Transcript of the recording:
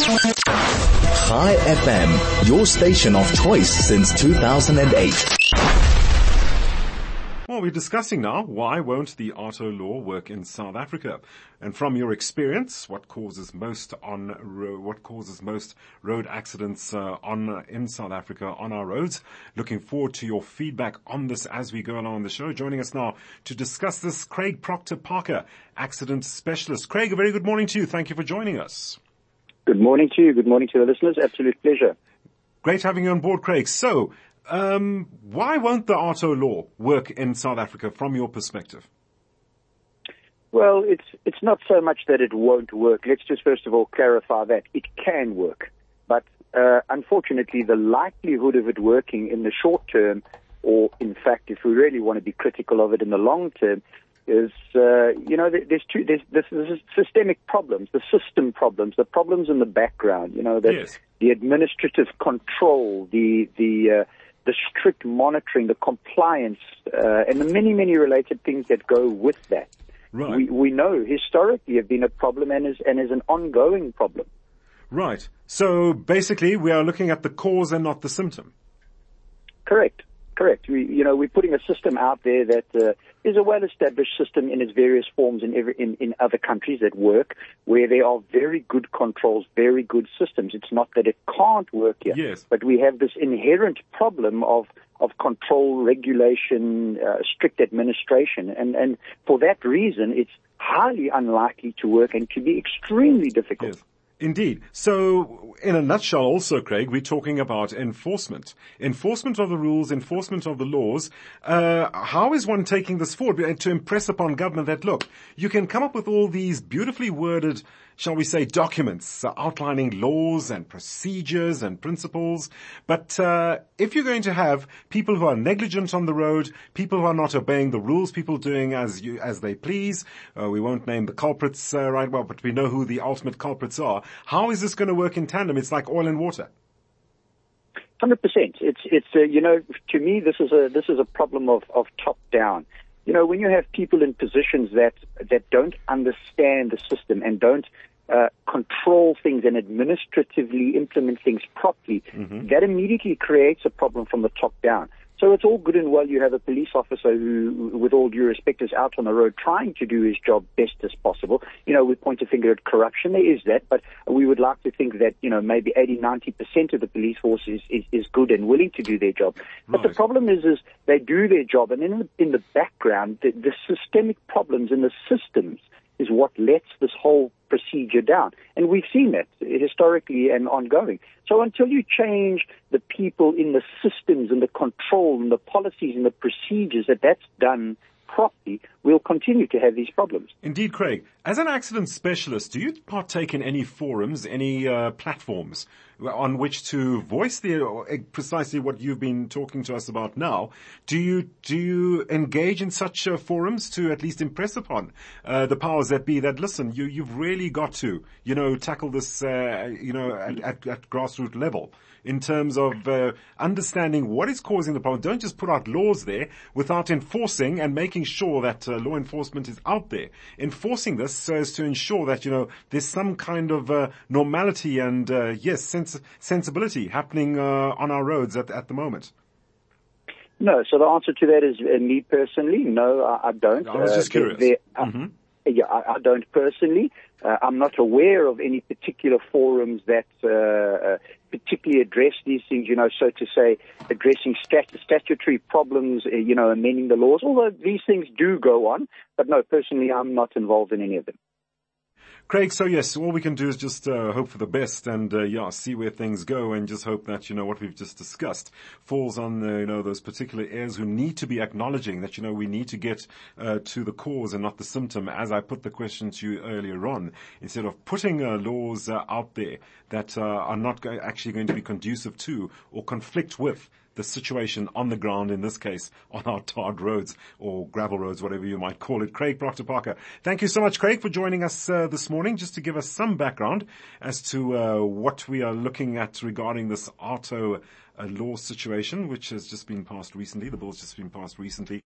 High FM, your station of choice since 2008. Well, we're discussing now why won't the AARTO law work in South Africa? And from your experience, what causes most on ro- what causes most road accidents uh, on in South Africa on our roads? Looking forward to your feedback on this as we go along the show. Joining us now to discuss this, Craig Proctor Parker, accident specialist. Craig, a very good morning to you. Thank you for joining us. Good morning to you. Good morning to the listeners. Absolute pleasure. Great having you on board, Craig. So, um, why won't the AARTO law work in South Africa from your perspective? Well, it's it's not so much that it won't work. Let's just first of all clarify that it can work, but uh, unfortunately, the likelihood of it working in the short term, or in fact, if we really want to be critical of it in the long term, is uh, you know there's two there's, there's systemic problems, the system problems, the problems in the background. You know that Yes. the administrative control, the the uh, the strict monitoring, the compliance, uh, and the many many related things that go with that. Right. We we know historically have been a problem and is and is an ongoing problem. Right. So basically, we are looking at the cause and not the symptom. Correct. Correct. We, you know, we're putting a system out there that uh, is a well-established system in its various forms in, every, in in other countries that work, where there are very good controls, very good systems. It's not that it can't work here, Yes. but we have this inherent problem of of control, regulation, uh, strict administration, and and for that reason, it's highly unlikely to work and to be extremely difficult. Yes. Indeed. So, in a nutshell also, Craig, we're talking about enforcement. Enforcement of the rules, enforcement of the laws. Uh, how is one taking this forward to impress upon government that, look, you can come up with all these beautifully worded, shall we say, documents uh, outlining laws and procedures and principles, but uh, if you're going to have people who are negligent on the road, people who are not obeying the rules, people doing as you, as they please, uh, we won't name the culprits uh, right well, but we know who the ultimate culprits are. How is this going to work in tandem? It's like oil and water. Hundred percent. It's it's uh, you know to me this is a this is a problem of of top down. You know when you have people in positions that that don't understand the system and don't uh, control things and administratively implement things properly, that immediately creates a problem from the top down. So it's all good and well you have a police officer who, with all due respect, is out on the road trying to do his job best as possible. You know, we point a finger at corruption. There is that, but we would like to think that, you know, maybe 80, 90% of the police force is, is, is good and willing to do their job. But the problem is, is they do their job, and in the, in the background, the, the systemic problems in the systems is what lets this whole procedure down. And we've seen that historically and ongoing. So until you change the people in the systems and the control and the policies and the procedures that that's done properly, we'll continue to have these problems. Indeed, Craig. As an accident specialist, do you partake in any forums, any uh, platforms on which to voice the uh, precisely what you've been talking to us about now? Do you do you engage in such uh, forums to at least impress upon uh, the powers that be that listen, you you've really got to you know tackle this uh, you know at, at, at grassroots level in terms of uh, understanding what is causing the problem. Don't just put out laws there without enforcing and making sure that uh, law enforcement is out there enforcing this so as to ensure that you know there's some kind of uh, normality and uh, yes sens- sensibility happening uh, on our roads at, at the moment. No, so the answer to that is uh, me personally. No, I, I don't. I was Uh, just there- curious. uh, Yeah, I, I don't personally. Uh, I'm not aware of any particular forums that uh, uh, particularly address these things. You know, so to say, addressing stat- statutory problems. Uh, you know, amending the laws. Although these things do go on, but no, personally, I'm not involved in any of them. Craig, so yes, all we can do is just uh, hope for the best and uh, yeah, see where things go and just hope that, you know, what we've just discussed falls on, uh, you know, those particular areas who need to be acknowledging that, you know, we need to get uh, to the cause and not the symptom as I put the question to you earlier on, instead of putting uh, laws uh, out there that are not go- actually going to be conducive to or conflict with the situation on the ground, in this case, on our tarred roads or gravel roads, whatever you might call it. Craig Proctor Parker. Thank you so much, Craig, for joining us uh, this morning, just to give us some background as to uh, what we are looking at regarding this AARTO uh, law situation, which has just been passed recently. The bill's just been passed recently.